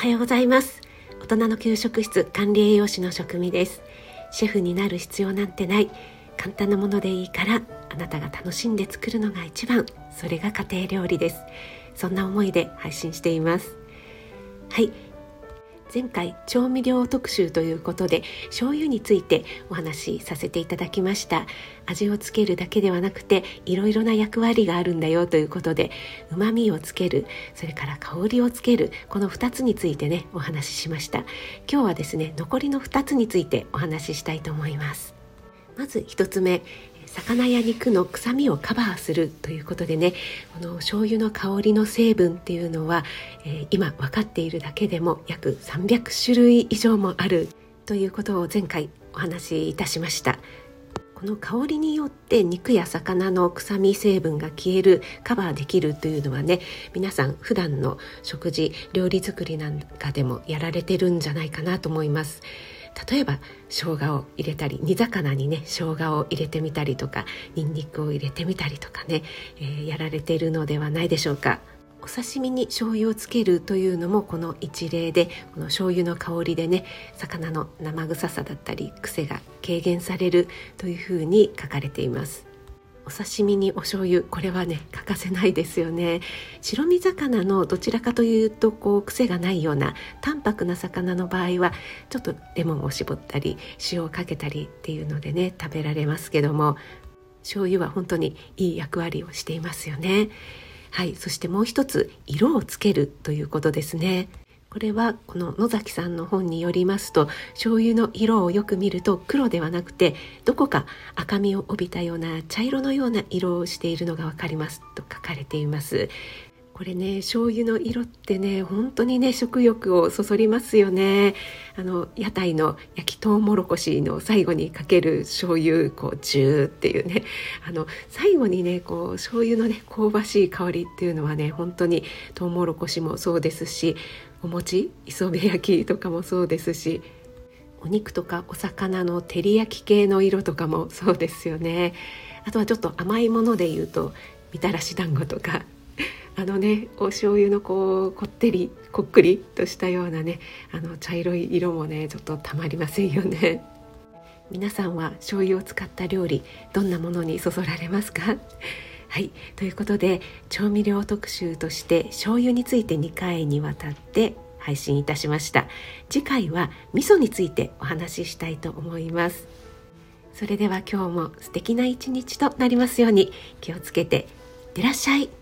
はようございます。大人の給食室管理栄養士の職味です。シェフになる必要なんてない。簡単なものでいいからあなたが楽しんで作るのが一番。それが家庭料理です。そんな思いで配信しています。はい。前回調味料特集ということで醤油についてお話しさせていただきました。味をつけるだけではなくていろいろな役割があるんだよということで旨味をつけるそれから香りをつけるこの2つについてねお話ししました。今日はですね残りの2つについてお話ししたいと思います。まず1つ目魚や肉の臭みをカバーするということでねこの醤油の香りの成分っていうのは、えー、今分かっているだけでも約300種類以上もあるということを前回お話しいたしました。この香りによって肉や魚の臭み成分が消えるカバーできるというのはね皆さん普段の食事料理作りなんかでもやられてるんじゃないかなと思います。例えば生姜を入れたり煮魚にね生姜を入れてみたりとかにんにくを入れてみたりとかね、えー、やられているのではないでしょうか。お刺身に醤油をつけるというのもこの一例でこの醤油の香りでね魚の生臭さだったり癖が軽減されるというふうに書かれていますお刺身にお醤油。これはね欠かせないですよね。白身魚のどちらかというとこう癖がないような淡白な魚の場合はちょっとレモンを絞ったり塩をかけたりっていうのでね食べられますけども醤油は本当にいい役割をしていますよね。はい。そしてもう一つ色をつけるということですね。これはこの野崎さんの本によりますと醤油の色をよく見ると黒ではなくてどこか赤みを帯びたような茶色のような色をしているのがわかりますと書かれています。これね醤油の色ってね本当にね食欲をそそりますよね。あの屋台の焼きとうもろこしの最後にかける醤油こうジューっていうね。あの最後にねこう醤油のね香ばしい香りっていうのはね本当にとうもろこしもそうですしお餅磯辺焼きとかもそうですしお肉とかお魚の照り焼き系の色とかもそうですよね。あとはちょっと甘いもので言うとみたらし団子とかあのねお醤油のこうこってりこっくりとしたようなねあの茶色い色もねちょっとたまりませんよね。皆さんは醤油を使った料理どんなものにそそられますか？はい。ということで調味料特集として醤油について2回にわたって配信いたしました。次回は味噌についてお話ししたいと思います。それでは今日も素敵な一日となりますように気をつけていってらっしゃい。